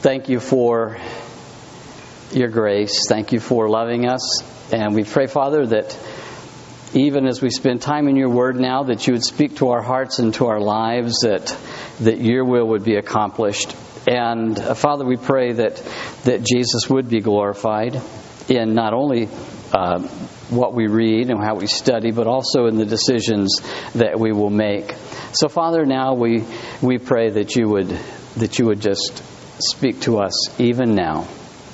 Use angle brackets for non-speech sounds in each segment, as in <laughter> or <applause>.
thank you for your grace. Thank you for loving us. And we pray, Father, that even as we spend time in your word now, that you would speak to our hearts and to our lives, that, that your will would be accomplished. And uh, Father, we pray that, that Jesus would be glorified in not only uh, what we read and how we study, but also in the decisions that we will make. So, Father, now we, we pray that you would that you would just speak to us even now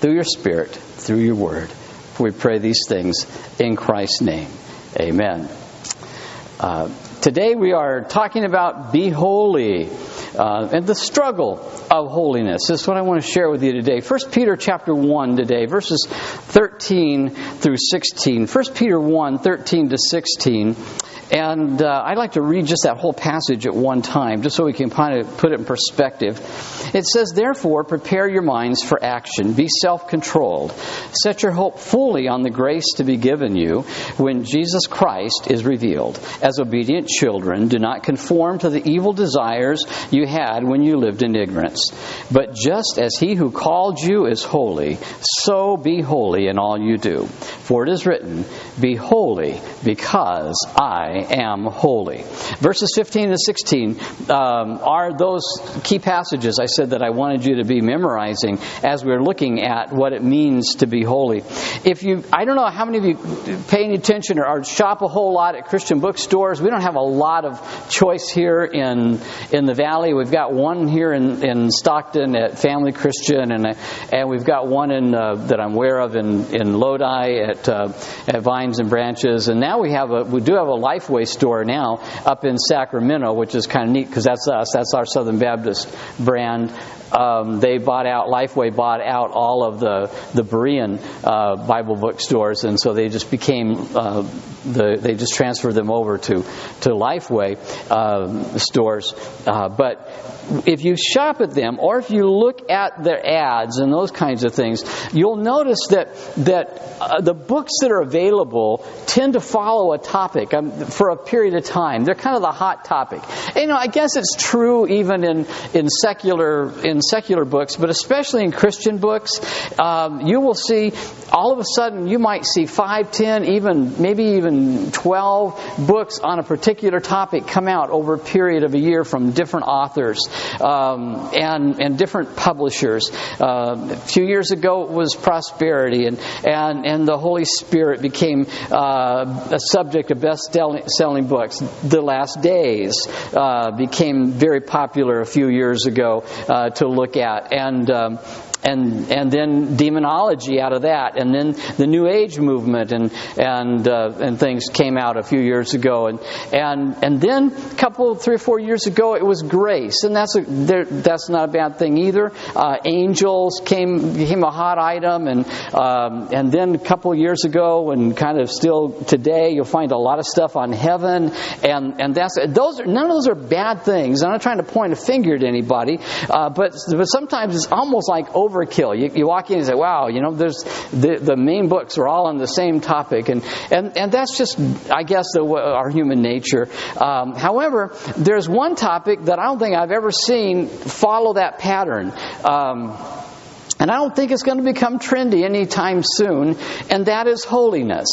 through your Spirit, through your Word. We pray these things in Christ's name. Amen. Uh, today we are talking about be holy uh, and the struggle of holiness. This is what I want to share with you today. 1 Peter chapter 1 today, verses 13 through 16. 1 Peter 1, 13 to 16. And uh, I'd like to read just that whole passage at one time, just so we can kind of put it in perspective. It says, Therefore, prepare your minds for action. Be self controlled. Set your hope fully on the grace to be given you when Jesus Christ is revealed. As obedient children, do not conform to the evil desires you had when you lived in ignorance. But just as he who called you is holy, so be holy in all you do. For it is written, Be holy, because I am holy. Verses 15 to 16 um, are those key passages I said that I wanted you to be memorizing as we're looking at what it means to be holy. If you, I don't know how many of you pay any attention or, or shop a whole lot at Christian bookstores. We don't have a lot of choice here in in the valley. We've got one here in, in Stockton at Family Christian, and and we've got one in uh, that I'm aware of in in Lodi at uh, at Vines and Branches, and now we have a we do have a Lifeway store now up in Sacramento, which is kind of neat because that's us. That's our Southern Baptist brand. Um, they bought out Lifeway bought out all of the the Berean uh, Bible bookstores, and so they just became uh, the they just transferred them over to to Lifeway uh, stores. Uh, but if you shop at them or if you look at their ads and those kinds of things, you'll notice that that uh, the books that are available tend to follow a topic um, for a period of time. They're kind of the hot topic. And, you know, I guess it's true even in in secular in secular books, but especially in Christian books, um, you will see all of a sudden you might see five, ten, even maybe even twelve books on a particular topic come out over a period of a year from different authors um, and, and different publishers. Uh, a few years ago it was prosperity, and, and, and the Holy Spirit became uh, a subject of best selling books. The Last Days uh, became very popular a few years ago uh, to look at. And um, and and then demonology out of that, and then the New Age movement and and uh, and things came out a few years ago, and and and then a couple, three or four years ago, it was grace, and that's a that's not a bad thing either. Uh, angels came became a hot item, and um, and then a couple years ago, and kind of still today, you'll find a lot of stuff on heaven, and and that's those are, none of those are bad things. I'm not trying to point a finger at anybody, uh, but but sometimes it's almost like over overkill. You, you walk in and say, wow, you know, there's the, the main books are all on the same topic. And, and, and that's just, I guess, the, our human nature. Um, however, there's one topic that I don't think I've ever seen follow that pattern. Um, and I don't think it's going to become trendy anytime soon, and that is holiness.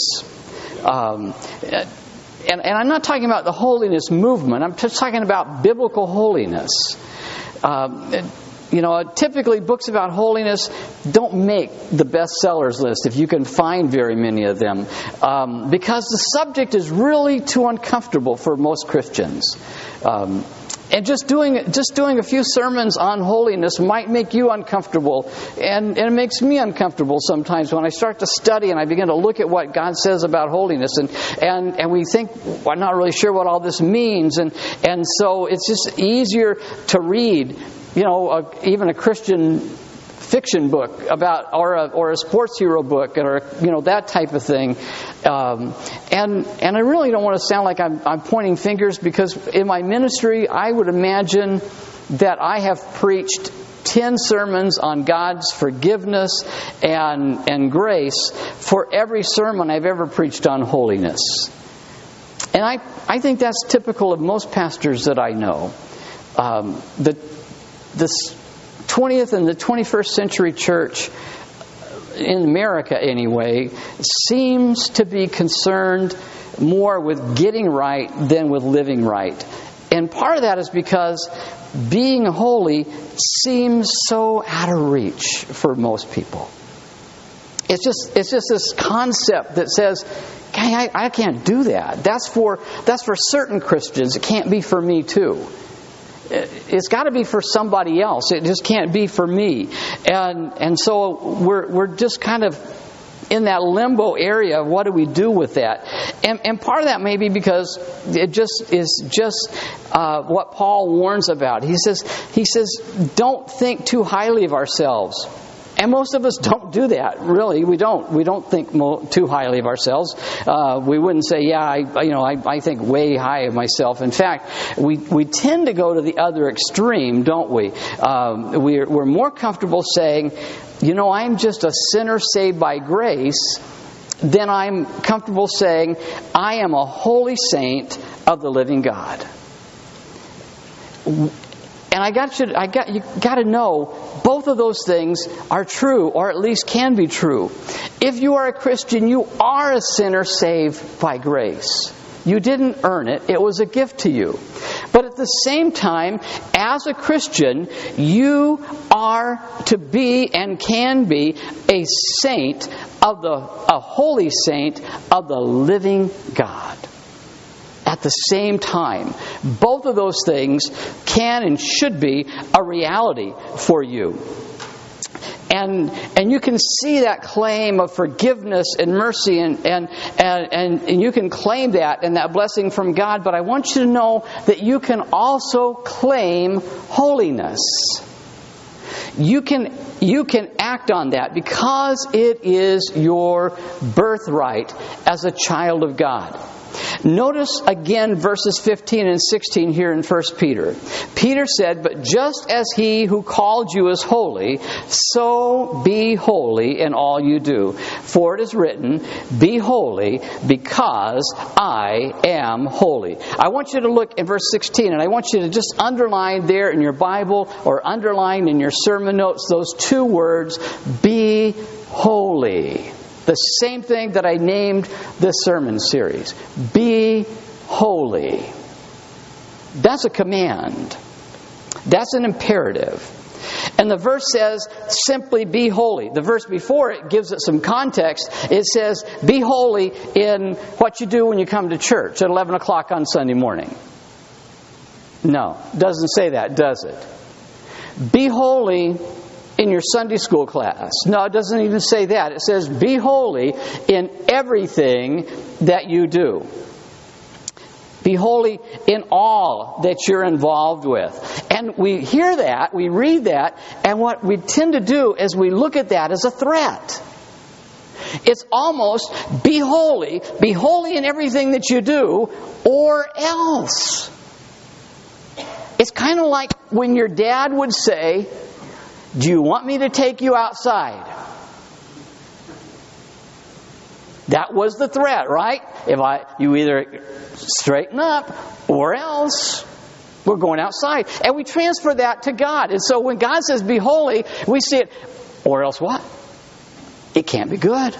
Um, and, and, I'm not talking about the holiness movement, I'm just talking about biblical holiness. Um, you know, typically books about holiness don't make the bestsellers list if you can find very many of them, um, because the subject is really too uncomfortable for most Christians. Um, and just doing just doing a few sermons on holiness might make you uncomfortable, and, and it makes me uncomfortable sometimes when I start to study and I begin to look at what God says about holiness, and and and we think well, I'm not really sure what all this means, and and so it's just easier to read you know, a, even a Christian fiction book about, or a, or a sports hero book, or you know that type of thing. Um, and and I really don't want to sound like I'm, I'm pointing fingers because in my ministry, I would imagine that I have preached 10 sermons on God's forgiveness and, and grace for every sermon I've ever preached on holiness. And I, I think that's typical of most pastors that I know. Um, the this 20th and the 21st century church, in America anyway, seems to be concerned more with getting right than with living right. And part of that is because being holy seems so out of reach for most people. It's just, it's just this concept that says, I, I can't do that. That's for, that's for certain Christians. It can't be for me too it's got to be for somebody else. It just can't be for me. And and so we're we're just kind of in that limbo area of what do we do with that? And, and part of that may be because it just is just uh, what Paul warns about. He says he says don't think too highly of ourselves. And most of us <laughs> don't do that, really. We don't. We don't think mo- too highly of ourselves. Uh, we wouldn't say, "Yeah, I, you know, I, I think way high of myself." In fact, we we tend to go to the other extreme, don't we? Um, we're, we're more comfortable saying, "You know, I'm just a sinner saved by grace." Then I'm comfortable saying, "I am a holy saint of the living God." And I got you, I got, you got to know both of those things are true, or at least can be true. If you are a Christian, you are a sinner saved by grace. You didn't earn it, it was a gift to you. But at the same time, as a Christian, you are to be and can be a saint of the, a holy saint of the living God at the same time. Both of those things can and should be a reality for you. And, and you can see that claim of forgiveness and mercy, and, and, and, and you can claim that and that blessing from God, but I want you to know that you can also claim holiness. You can, you can act on that because it is your birthright as a child of God. Notice again verses 15 and 16 here in 1 Peter. Peter said, But just as he who called you is holy, so be holy in all you do. For it is written, Be holy because I am holy. I want you to look in verse 16 and I want you to just underline there in your Bible or underline in your sermon notes those two words, Be holy. The same thing that I named this sermon series Be holy. That's a command, that's an imperative. And the verse says, simply be holy. The verse before it gives it some context. It says, be holy in what you do when you come to church at 11 o'clock on Sunday morning. No, doesn't say that, does it? Be holy in your Sunday school class. No, it doesn't even say that. It says, be holy in everything that you do. Be holy in all that you're involved with. And we hear that, we read that, and what we tend to do is we look at that as a threat. It's almost be holy, be holy in everything that you do, or else. It's kind of like when your dad would say, do you want me to take you outside? That was the threat, right? If I you either straighten up or else we're going outside. And we transfer that to God. And so when God says be holy, we see it or else what? It can't be good.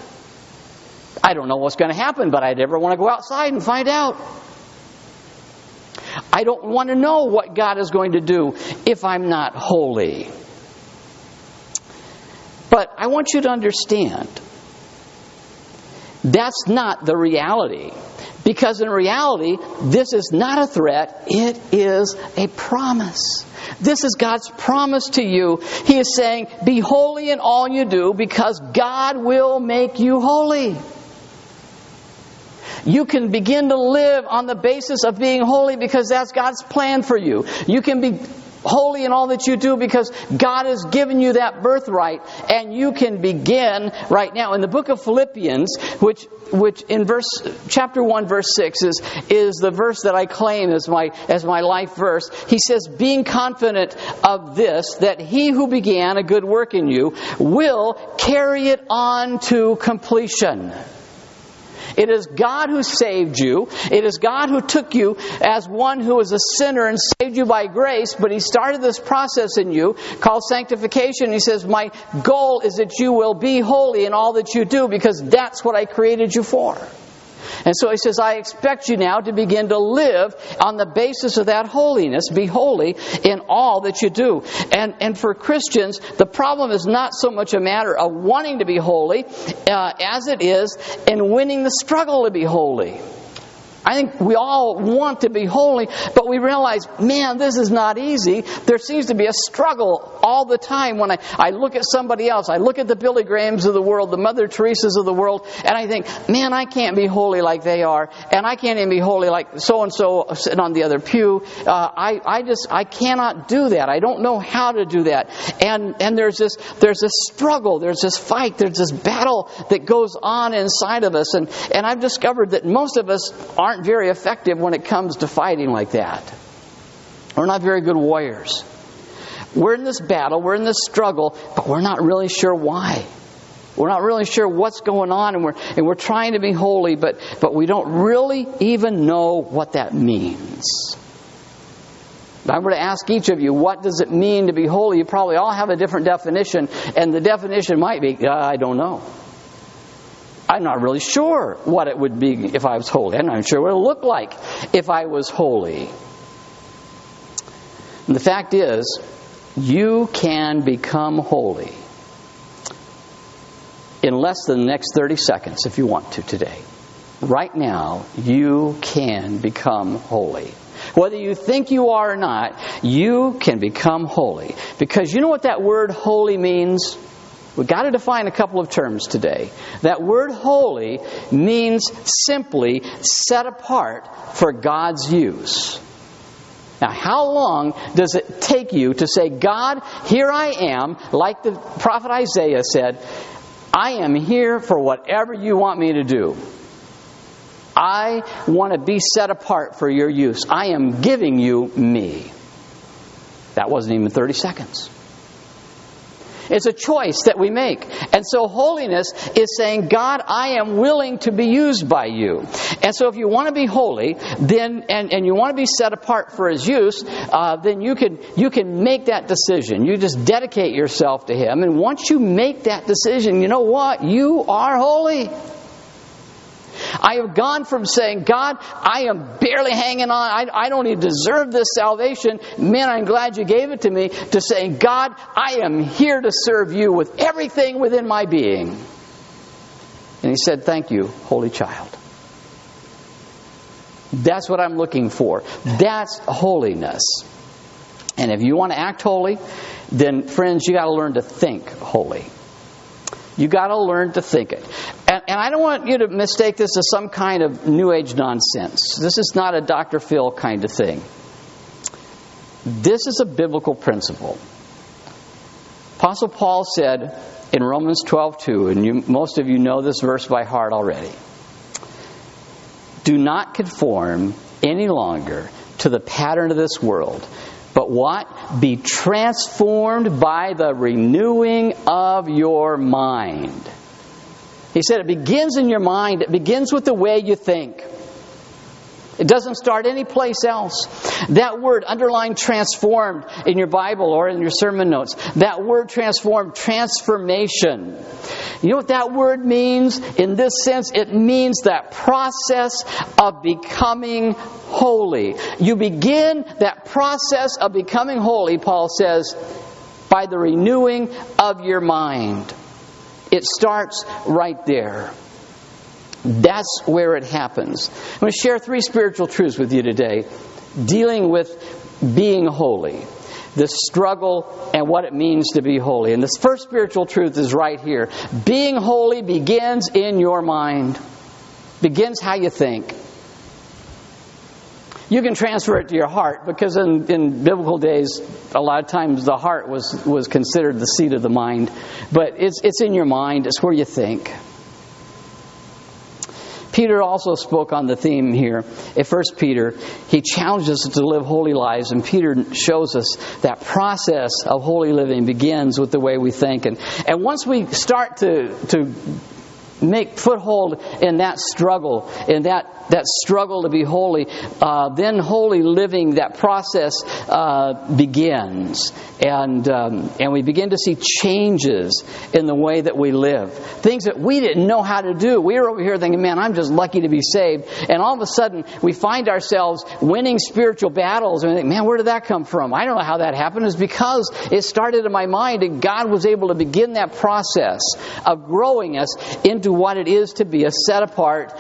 I don't know what's going to happen, but I never want to go outside and find out. I don't want to know what God is going to do if I'm not holy. But I want you to understand that's not the reality. Because in reality, this is not a threat, it is a promise. This is God's promise to you. He is saying, Be holy in all you do because God will make you holy. You can begin to live on the basis of being holy because that's God's plan for you. You can be holy in all that you do because God has given you that birthright and you can begin right now. In the book of Philippians, which which in verse chapter 1 verse 6 is is the verse that I claim as my as my life verse. He says being confident of this that he who began a good work in you will carry it on to completion. It is God who saved you. It is God who took you as one who was a sinner and saved you by grace, but He started this process in you called sanctification. He says, My goal is that you will be holy in all that you do because that's what I created you for. And so he says, I expect you now to begin to live on the basis of that holiness. Be holy in all that you do. And, and for Christians, the problem is not so much a matter of wanting to be holy uh, as it is in winning the struggle to be holy. I think we all want to be holy, but we realize, man, this is not easy. There seems to be a struggle all the time when I, I look at somebody else. I look at the Billy Grahams of the world, the Mother Teresa's of the world, and I think, man, I can't be holy like they are, and I can't even be holy like so and so sitting on the other pew. Uh, I, I just, I cannot do that. I don't know how to do that. And, and there's this, there's this struggle, there's this fight, there's this battle that goes on inside of us. And, and I've discovered that most of us aren't aren't very effective when it comes to fighting like that. We're not very good warriors. We're in this battle, we're in this struggle, but we're not really sure why. We're not really sure what's going on, and we're, and we're trying to be holy, but, but we don't really even know what that means. If I were to ask each of you, what does it mean to be holy? You probably all have a different definition, and the definition might be, uh, I don't know. I'm not really sure what it would be if I was holy. I'm not sure what it would look like if I was holy. And the fact is, you can become holy in less than the next 30 seconds if you want to today. Right now, you can become holy. Whether you think you are or not, you can become holy. Because you know what that word holy means? We've got to define a couple of terms today. That word holy means simply set apart for God's use. Now, how long does it take you to say, God, here I am, like the prophet Isaiah said, I am here for whatever you want me to do. I want to be set apart for your use. I am giving you me. That wasn't even 30 seconds. It's a choice that we make. And so holiness is saying, God, I am willing to be used by you. And so if you want to be holy, then and, and you want to be set apart for his use, uh, then you can you can make that decision. You just dedicate yourself to him. And once you make that decision, you know what? You are holy. I have gone from saying, God, I am barely hanging on. I, I don't even deserve this salvation. Man, I'm glad you gave it to me. To saying, God, I am here to serve you with everything within my being. And he said, Thank you, holy child. That's what I'm looking for. That's holiness. And if you want to act holy, then friends, you got to learn to think holy. You got to learn to think it. And, and, I don't want you to mistake this as some kind of New Age nonsense. This is not a Dr. Phil kind of thing. This is a biblical principle. Apostle Paul said in Romans 12:2, and you, most of you know this verse by heart already. Do not conform any longer to the pattern of this world, but what? Be transformed by the renewing of your mind. He said it begins in your mind, it begins with the way you think. It doesn't start anyplace else. That word, underlined transformed in your Bible or in your sermon notes, that word transformed, transformation. You know what that word means? In this sense, it means that process of becoming holy. You begin that process of becoming holy, Paul says, by the renewing of your mind. It starts right there. That's where it happens. I'm going to share three spiritual truths with you today dealing with being holy, the struggle, and what it means to be holy. And this first spiritual truth is right here. Being holy begins in your mind, begins how you think. You can transfer it to your heart because in, in biblical days, a lot of times the heart was, was considered the seat of the mind. But it's, it's in your mind, it's where you think. Peter also spoke on the theme here. In 1 Peter, he challenges us to live holy lives, and Peter shows us that process of holy living begins with the way we think. And, and once we start to, to make foothold in that struggle, in that, that struggle to be holy, uh, then holy living, that process uh, begins. And, um, and we begin to see changes in the way that we live. Things that we didn't know how to do. We were over here thinking, man, I'm just lucky to be saved. And all of a sudden, we find ourselves winning spiritual battles. And we think, man, where did that come from? I don't know how that happened. It's because it started in my mind, and God was able to begin that process of growing us into what it is to be a set apart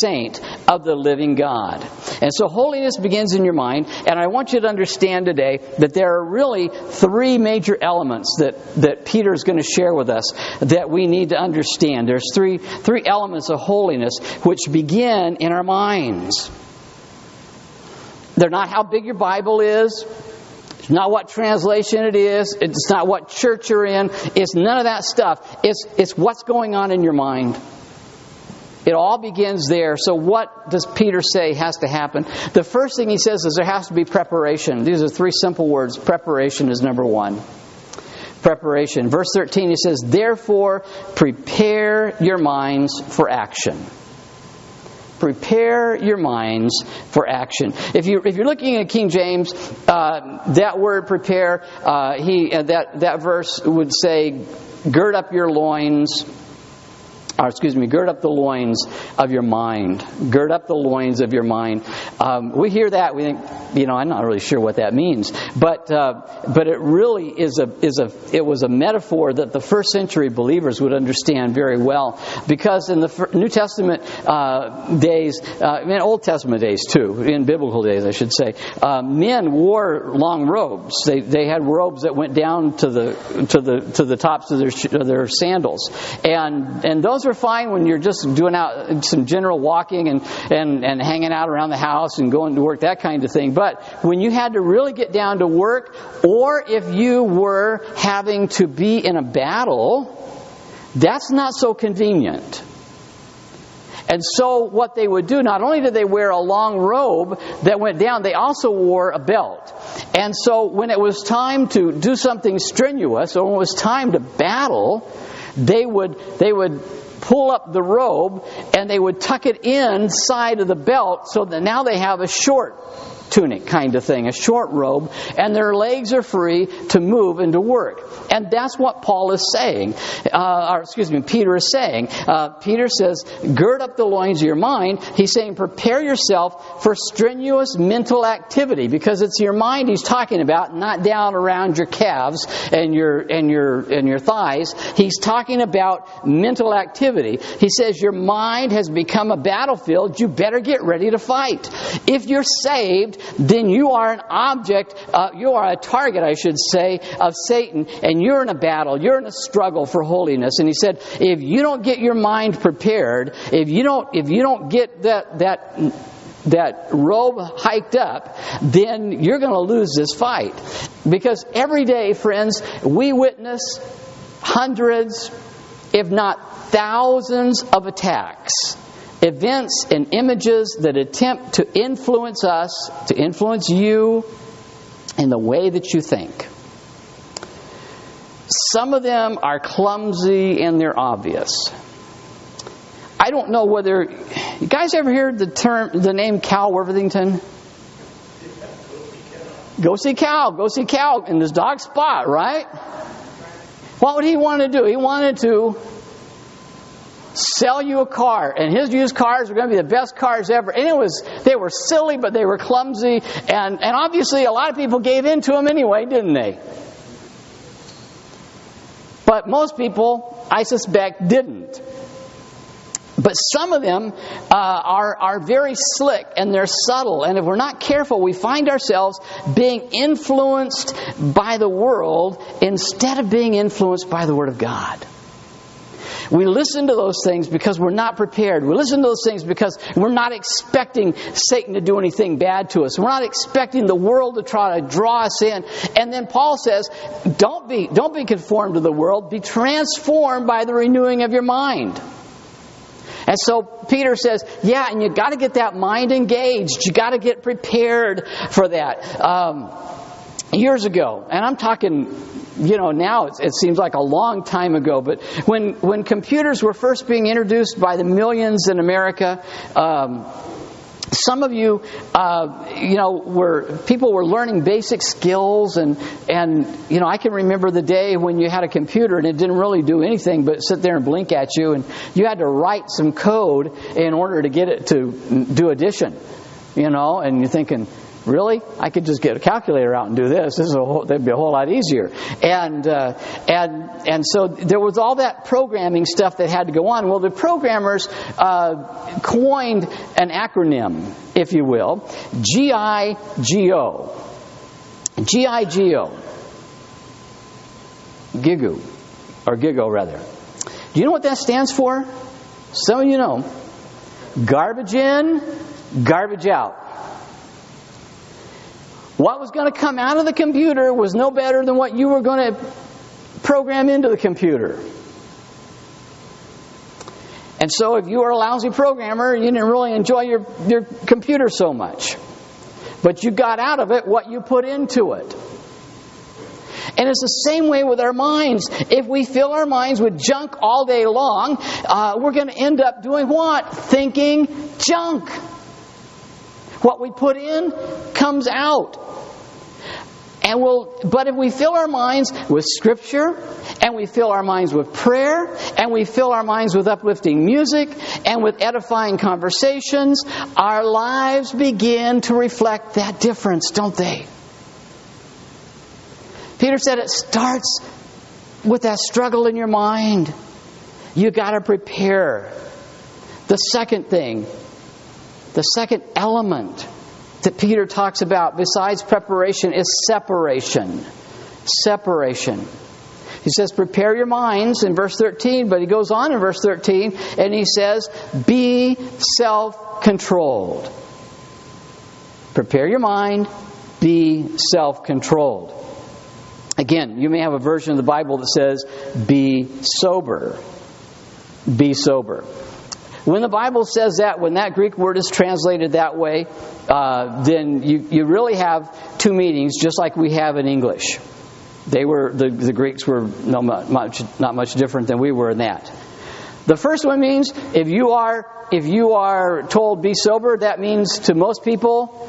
saint of the living God. And so holiness begins in your mind, and I want you to understand today that there are really three major elements that, that Peter is going to share with us that we need to understand. There's three, three elements of holiness which begin in our minds. They're not how big your Bible is. Not what translation it is. It's not what church you're in. It's none of that stuff. It's, it's what's going on in your mind. It all begins there. So, what does Peter say has to happen? The first thing he says is there has to be preparation. These are three simple words. Preparation is number one. Preparation. Verse 13, he says, Therefore, prepare your minds for action prepare your minds for action. If you if you're looking at King James, uh, that word prepare, uh, he uh, that that verse would say, gird up your loins or excuse me, gird up the loins of your mind. Gird up the loins of your mind. Um, we hear that, we think, you know, I'm not really sure what that means, but uh, but it really is a is a it was a metaphor that the first century believers would understand very well, because in the New Testament uh, days, uh, in Old Testament days too, in biblical days, I should say, uh, men wore long robes. They they had robes that went down to the to the to the tops of their of their sandals, and and those are fine when you're just doing out some general walking and, and, and hanging out around the house and going to work, that kind of thing. But when you had to really get down to work, or if you were having to be in a battle, that's not so convenient. And so, what they would do, not only did they wear a long robe that went down, they also wore a belt. And so, when it was time to do something strenuous, or when it was time to battle, they would, they would pull up the robe and they would tuck it inside of the belt so that now they have a short tunic kind of thing, a short robe, and their legs are free to move and to work. And that's what Paul is saying, uh, or excuse me, Peter is saying. Uh, Peter says, gird up the loins of your mind. He's saying, prepare yourself for strenuous mental activity because it's your mind he's talking about, not down around your calves and your and your and your thighs. He's talking about mental activity. He says your mind has become a battlefield. You better get ready to fight. If you're saved, then you are an object, uh, you are a target, I should say, of Satan, and you're in a battle, you're in a struggle for holiness. And he said, if you don't get your mind prepared, if you don't, if you don't get that, that, that robe hiked up, then you're going to lose this fight. Because every day, friends, we witness hundreds, if not thousands, of attacks events and images that attempt to influence us, to influence you in the way that you think. Some of them are clumsy and they're obvious. I don't know whether you guys ever heard the term the name Cal Worthington? Go see Cal, go see Cal in this dog spot, right? What would he want to do? He wanted to sell you a car, and his used cars were going to be the best cars ever. And it was they were silly, but they were clumsy, and and obviously a lot of people gave in to him anyway, didn't they? But most people, I suspect, didn't. But some of them uh, are, are very slick and they're subtle. And if we're not careful, we find ourselves being influenced by the world instead of being influenced by the Word of God. We listen to those things because we're not prepared. We listen to those things because we're not expecting Satan to do anything bad to us. We're not expecting the world to try to draw us in. And then Paul says, don't be, don't be conformed to the world. Be transformed by the renewing of your mind. And so Peter says, yeah, and you got to get that mind engaged. You got to get prepared for that. Um, years ago, and I'm talking, you know, now it, seems like a long time ago, but when, when computers were first being introduced by the millions in America, um, some of you, uh, you know, were people were learning basic skills, and and you know, I can remember the day when you had a computer and it didn't really do anything but sit there and blink at you, and you had to write some code in order to get it to do addition, you know, and you're thinking, Really? I could just get a calculator out and do this. This is a whole, that'd be a whole lot easier. And uh, and and so there was all that programming stuff that had to go on. Well, the programmers uh, coined an acronym, if you will, GIGO. GIGO. Gigu, or Gigo rather. Do you know what that stands for? Some of you know. Garbage in, garbage out. What was going to come out of the computer was no better than what you were going to program into the computer. And so, if you were a lousy programmer, you didn't really enjoy your, your computer so much. But you got out of it what you put into it. And it's the same way with our minds. If we fill our minds with junk all day long, uh, we're going to end up doing what? Thinking junk. What we put in comes out. And we'll, but if we fill our minds with Scripture, and we fill our minds with prayer, and we fill our minds with uplifting music, and with edifying conversations, our lives begin to reflect that difference, don't they? Peter said it starts with that struggle in your mind. You got to prepare. The second thing, the second element that Peter talks about besides preparation is separation. Separation. He says, prepare your minds in verse 13, but he goes on in verse 13 and he says, be self controlled. Prepare your mind, be self controlled. Again, you may have a version of the Bible that says, be sober. Be sober. When the Bible says that, when that Greek word is translated that way, uh, then you, you really have two meanings, just like we have in English. They were the, the Greeks were no much, not much different than we were in that. The first one means if you are if you are told be sober, that means to most people,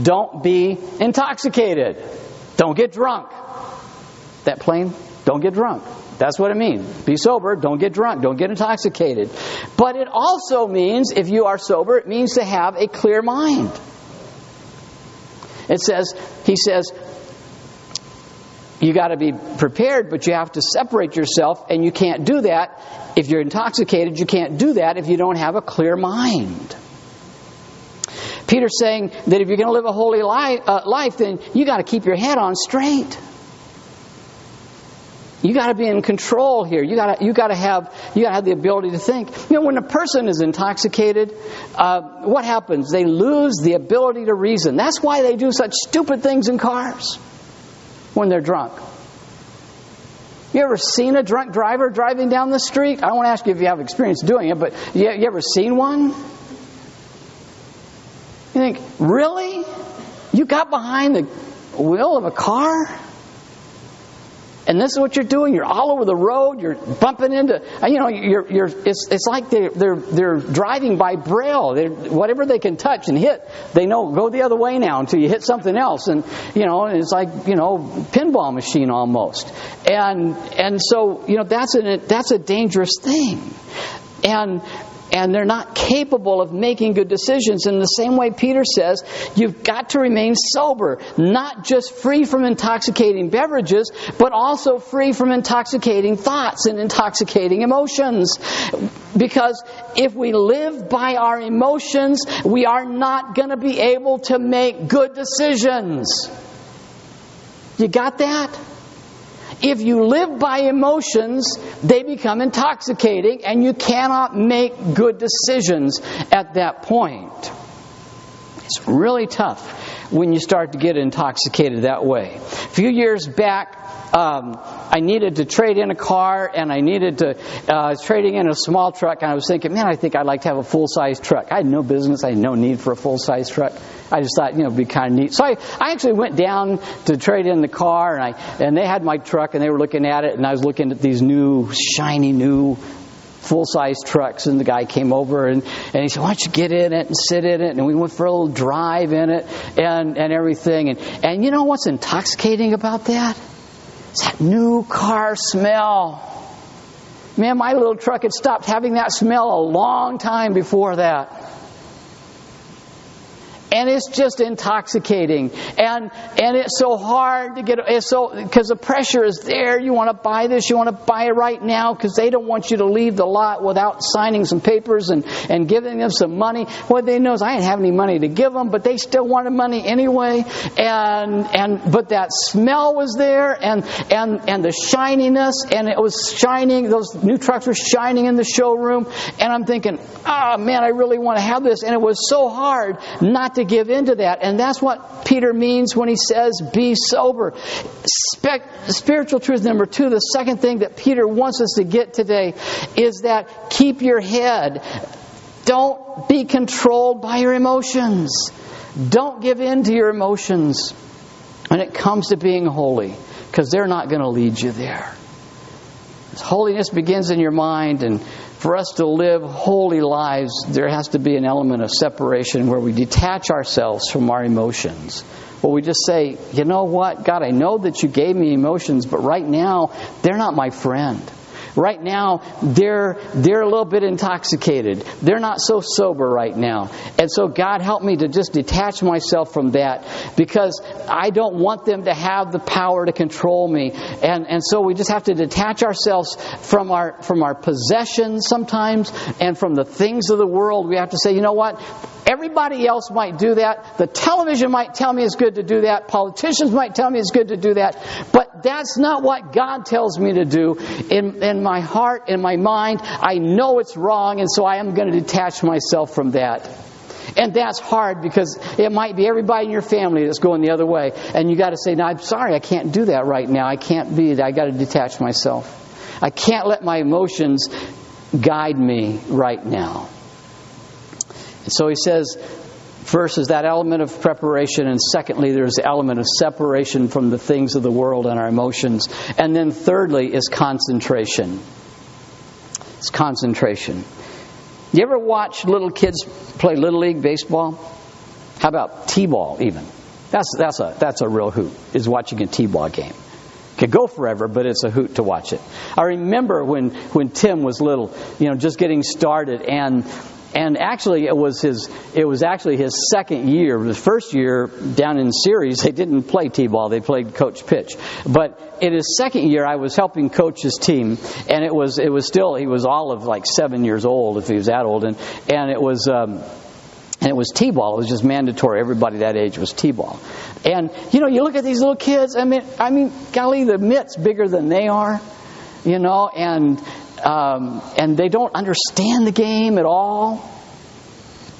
don't be intoxicated, don't get drunk. That plain, don't get drunk. That's what it means. Be sober, don't get drunk, don't get intoxicated. But it also means, if you are sober, it means to have a clear mind. It says, he says, you got to be prepared, but you have to separate yourself, and you can't do that. If you're intoxicated, you can't do that if you don't have a clear mind. Peter's saying that if you're going to live a holy life, uh, life then you got to keep your head on straight. You got to be in control here. You got to you got to have you got to have the ability to think. You know, when a person is intoxicated, uh, what happens? They lose the ability to reason. That's why they do such stupid things in cars when they're drunk. You ever seen a drunk driver driving down the street? I to ask you if you have experience doing it, but you, you ever seen one? You think, really? You got behind the wheel of a car? And this is what you're doing. You're all over the road. You're bumping into, you know, you're, you're, it's, it's like they're, they're, they're driving by braille. They're, whatever they can touch and hit, they know go the other way now until you hit something else. And, you know, it's like, you know, pinball machine almost. And, and so, you know, that's a, that's a dangerous thing. And and they're not capable of making good decisions. In the same way, Peter says, you've got to remain sober, not just free from intoxicating beverages, but also free from intoxicating thoughts and intoxicating emotions. Because if we live by our emotions, we are not going to be able to make good decisions. You got that? If you live by emotions, they become intoxicating and you cannot make good decisions at that point. It's really tough when you start to get intoxicated that way. A few years back, um, I needed to trade in a car and I needed to, uh, I was trading in a small truck and I was thinking, man, I think I'd like to have a full size truck. I had no business, I had no need for a full size truck. I just thought, you know, it'd be kind of neat. So I, I actually went down to trade in the car, and I and they had my truck, and they were looking at it, and I was looking at these new, shiny, new full size trucks and the guy came over and, and he said, Why don't you get in it and sit in it? And we went for a little drive in it and, and everything. And, and you know what's intoxicating about that? It's that new car smell. Man, my little truck had stopped having that smell a long time before that and it's just intoxicating. And and it's so hard to get it's so because the pressure is there. You want to buy this you want to buy it right now because they don't want you to leave the lot without signing some papers and and giving them some money. What they know is i didn't have any money to give them but they still wanted money anyway. And and but that smell was there and and and the shininess and it was shining those new trucks were shining in the showroom. And i'm thinking oh man i really want to have this. And it was so hard not to give in to that. And that's what Peter means when he says, be sober. Spe- spiritual truth number two, the second thing that Peter wants us to get today is that keep your head. Don't be controlled by your emotions. Don't give in to your emotions when it comes to being holy, because they're not going to lead you there. Holiness begins in your mind, and for us to live holy lives, there has to be an element of separation where we detach ourselves from our emotions. Where we just say, you know what, God, I know that you gave me emotions, but right now, they're not my friend. Right now, they're, they're a little bit intoxicated. They're not so sober right now. And so, God, help me to just detach myself from that because I don't want them to have the power to control me. And, and so we just have to detach ourselves from our, from our possessions sometimes and from the things of the world. We have to say, you know what? Everybody else might do that. The television might tell me it's good to do that. Politicians might tell me it's good to do that. But that's not what God tells me to do. In, in my heart, and my mind, I know it's wrong, and so I am going to detach myself from that. And that's hard because it might be everybody in your family that's going the other way. And you got to say, no, I'm sorry, I can't do that right now. I can't be, that. I got to detach myself. I can't let my emotions guide me right now. And so he says, first is that element of preparation, and secondly, there's the element of separation from the things of the world and our emotions. And then thirdly is concentration. It's concentration. You ever watch little kids play Little League baseball? How about T ball, even? That's, that's, a, that's a real hoot, is watching a T ball game. Could go forever, but it's a hoot to watch it. I remember when, when Tim was little, you know, just getting started, and and actually it was his it was actually his second year. The first year down in Ceres they didn't play t-ball. They played coach pitch. But in his second year I was helping coach his team. And it was it was still he was all of like seven years old if he was that old. And and it was um, and it was t-ball. It was just mandatory. Everybody that age was t-ball. And you know you look at these little kids. I mean I mean golly the mitt's bigger than they are you know. And um, and they don't understand the game at all.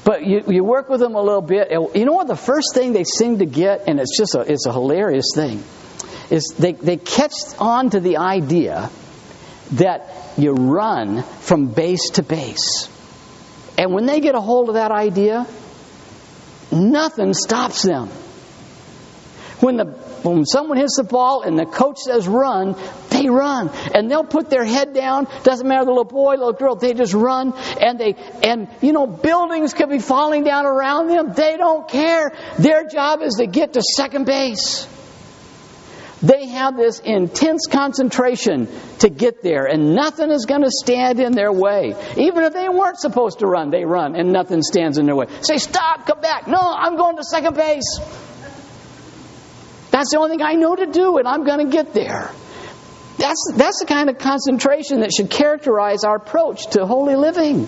But you, you work with them a little bit. You know what? The first thing they seem to get, and it's just a, it's a hilarious thing, is they, they catch on to the idea that you run from base to base. And when they get a hold of that idea, nothing stops them. When the when someone hits the ball and the coach says run, they run. And they'll put their head down. Doesn't matter the little boy, little girl, they just run. And they, and you know, buildings could be falling down around them. They don't care. Their job is to get to second base. They have this intense concentration to get there, and nothing is going to stand in their way. Even if they weren't supposed to run, they run, and nothing stands in their way. Say, stop, come back. No, I'm going to second base. That's the only thing I know to do, and I'm going to get there. That's, that's the kind of concentration that should characterize our approach to holy living.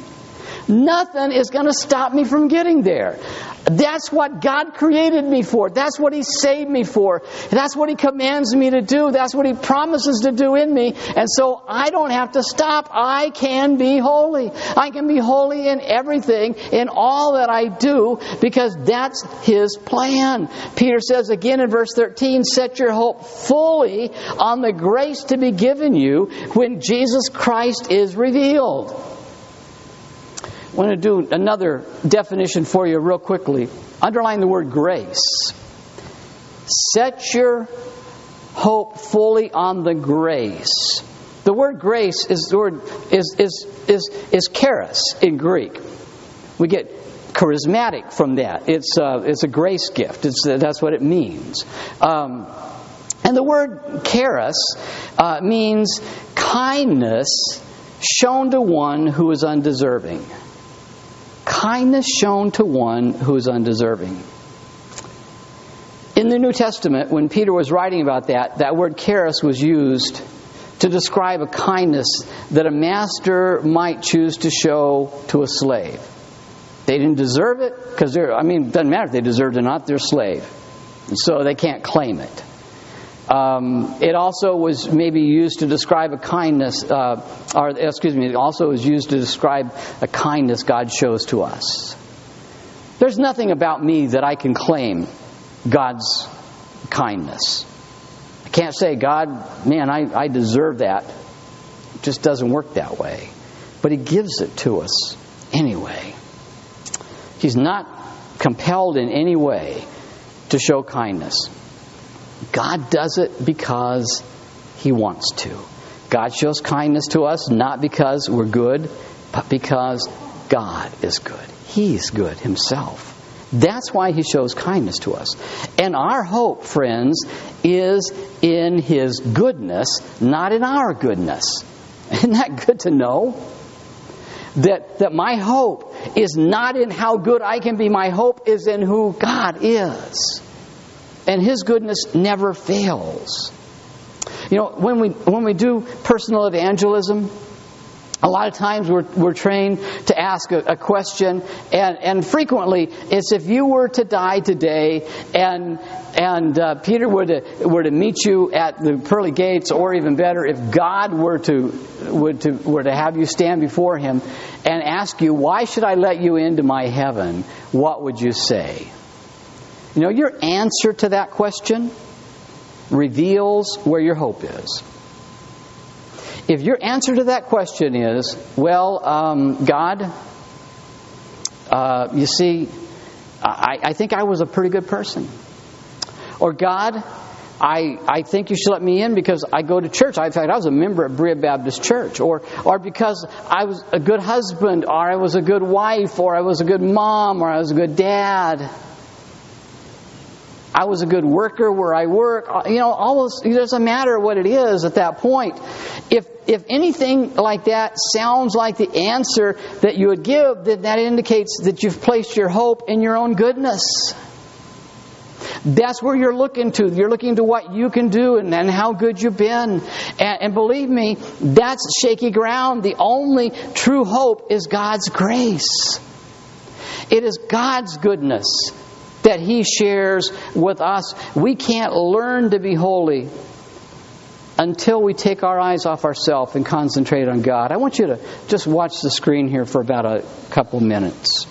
Nothing is going to stop me from getting there. That's what God created me for. That's what He saved me for. That's what He commands me to do. That's what He promises to do in me. And so I don't have to stop. I can be holy. I can be holy in everything, in all that I do, because that's His plan. Peter says again in verse 13, set your hope fully on the grace to be given you when Jesus Christ is revealed. I want to do another definition for you real quickly. Underline the word grace. Set your hope fully on the grace. The word grace is the word is is is is charis in Greek. We get charismatic from that. It's uh, it's a grace gift. It's uh, that's what it means. Um, and the word charis uh, means kindness shown to one who is undeserving. Kindness shown to one who is undeserving. In the New Testament, when Peter was writing about that, that word charis was used to describe a kindness that a master might choose to show to a slave. They didn't deserve it because they're, I mean, it doesn't matter if they deserved it or not, they're slave. So they can't claim it. Um, it also was maybe used to describe a kindness, uh, or excuse me, it also was used to describe a kindness God shows to us. There's nothing about me that I can claim God's kindness. I can't say, God, man, I, I deserve that. It just doesn't work that way. But He gives it to us anyway. He's not compelled in any way to show kindness. God does it because He wants to. God shows kindness to us not because we're good, but because God is good. He's good Himself. That's why He shows kindness to us. And our hope, friends, is in His goodness, not in our goodness. <laughs> Isn't that good to know? That, that my hope is not in how good I can be, my hope is in who God is and His goodness never fails. You know, when we, when we do personal evangelism, a lot of times we're, we're trained to ask a, a, question, and, and frequently it's if you were to die today and, and uh, Peter were to, were to meet you at the pearly gates, or even better, if God were to, were to, were to have you stand before him and ask you, Why should I let you into my heaven? What would you say? You know, your answer to that question reveals where your hope is. If your answer to that question is, well, um, God, uh, you see, I, I think I was a pretty good person. Or God, I, I think you should let me in because I go to church. I, in fact, I was a member of Berea Baptist Church. Or, or because I was a good husband, or I was a good wife, or I was a good mom, or I was a good dad. I was a good worker where I work. Uh, you know, almost it doesn't matter what it is at that point. If if anything like that sounds like the answer that you would give, then that indicates that you've placed your hope in your own goodness. That's where you're looking to. You're looking to what you can do and, and how good you've been. And, and believe me, that's shaky ground. The only true hope is God's grace. It is God's goodness that He shares with us. We can't learn to be holy until we take our eyes off ourselves and concentrate on God. I want you to just watch the screen here for about a couple minutes.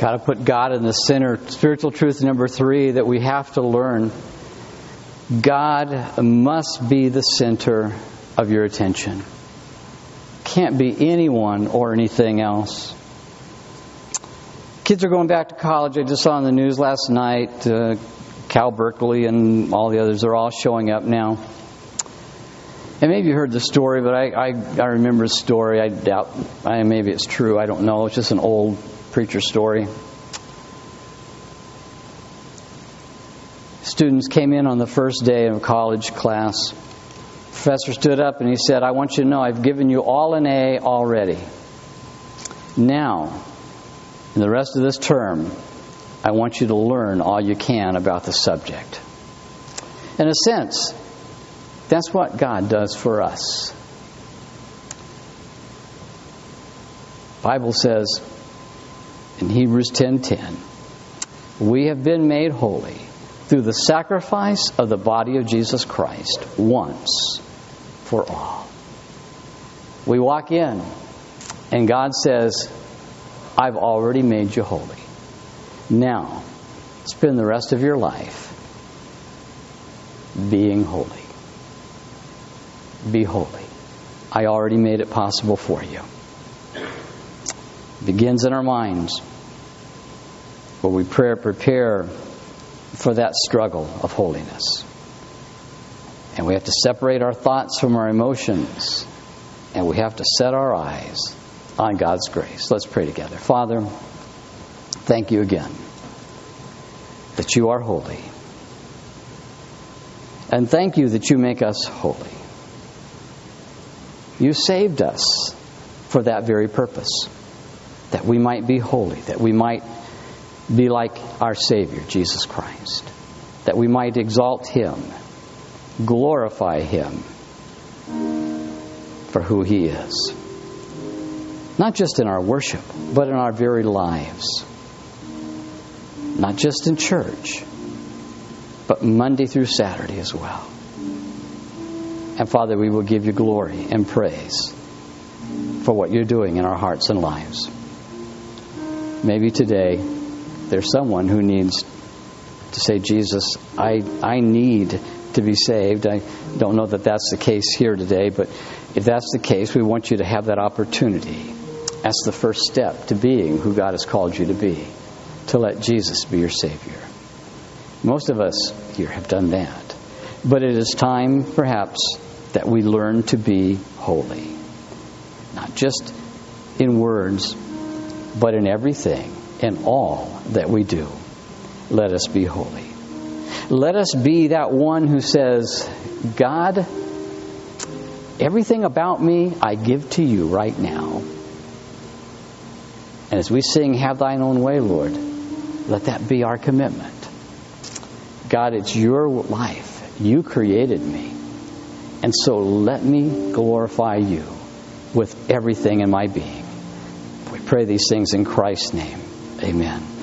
Got to put God in the center. Spiritual truth number three that we have to learn God must be the center of your attention. Can't be anyone or anything else. Kids are going back to college. I just saw on the news last night uh, Cal Berkeley and all the others are all showing up now. And maybe you heard the story, but I, I, I remember the story. I doubt, I, maybe it's true. I don't know. It's just an old preacher story. Students came in on the first day of college class. Professor stood up and he said, I want you to know I've given you all an A already. Now, in the rest of this term, I want you to learn all you can about the subject. In a sense, that's what God does for us. Bible says in Hebrews 10:10, "We have been made holy through the sacrifice of the body of Jesus Christ once for all." We walk in and God says, "I've already made you holy." Now, spend the rest of your life being holy. Be holy. I already made it possible for you. Begins in our minds where we pray, prepare for that struggle of holiness. And we have to separate our thoughts from our emotions. And we have to set our eyes on God's grace. Let's pray together. Father, thank you again that you are holy. And thank you that you make us holy. You saved us for that very purpose, that we might be holy, that we might be like our Savior, Jesus Christ, that we might exalt Him, glorify Him for who He is. Not just in our worship, but in our very lives. Not just in church, but Monday through Saturday as well. And Father, we will give you glory and praise for what you're doing in our hearts and lives. Maybe today there's someone who needs to say, Jesus, I, I need to be saved. I don't know that that's the case here today, but if that's the case, we want you to have that opportunity. That's the first step to being who God has called you to be, to let Jesus be your Savior. Most of us here have done that. But it is time, perhaps, that we learn to be holy. Not just in words, but in everything, in all that we do. Let us be holy. Let us be that one who says, God, everything about me I give to you right now. And as we sing, Have Thine Own Way, Lord, let that be our commitment. God, it's your life. You created me. And so let me glorify you with everything in my being. Pray these things in Christ's name. Amen.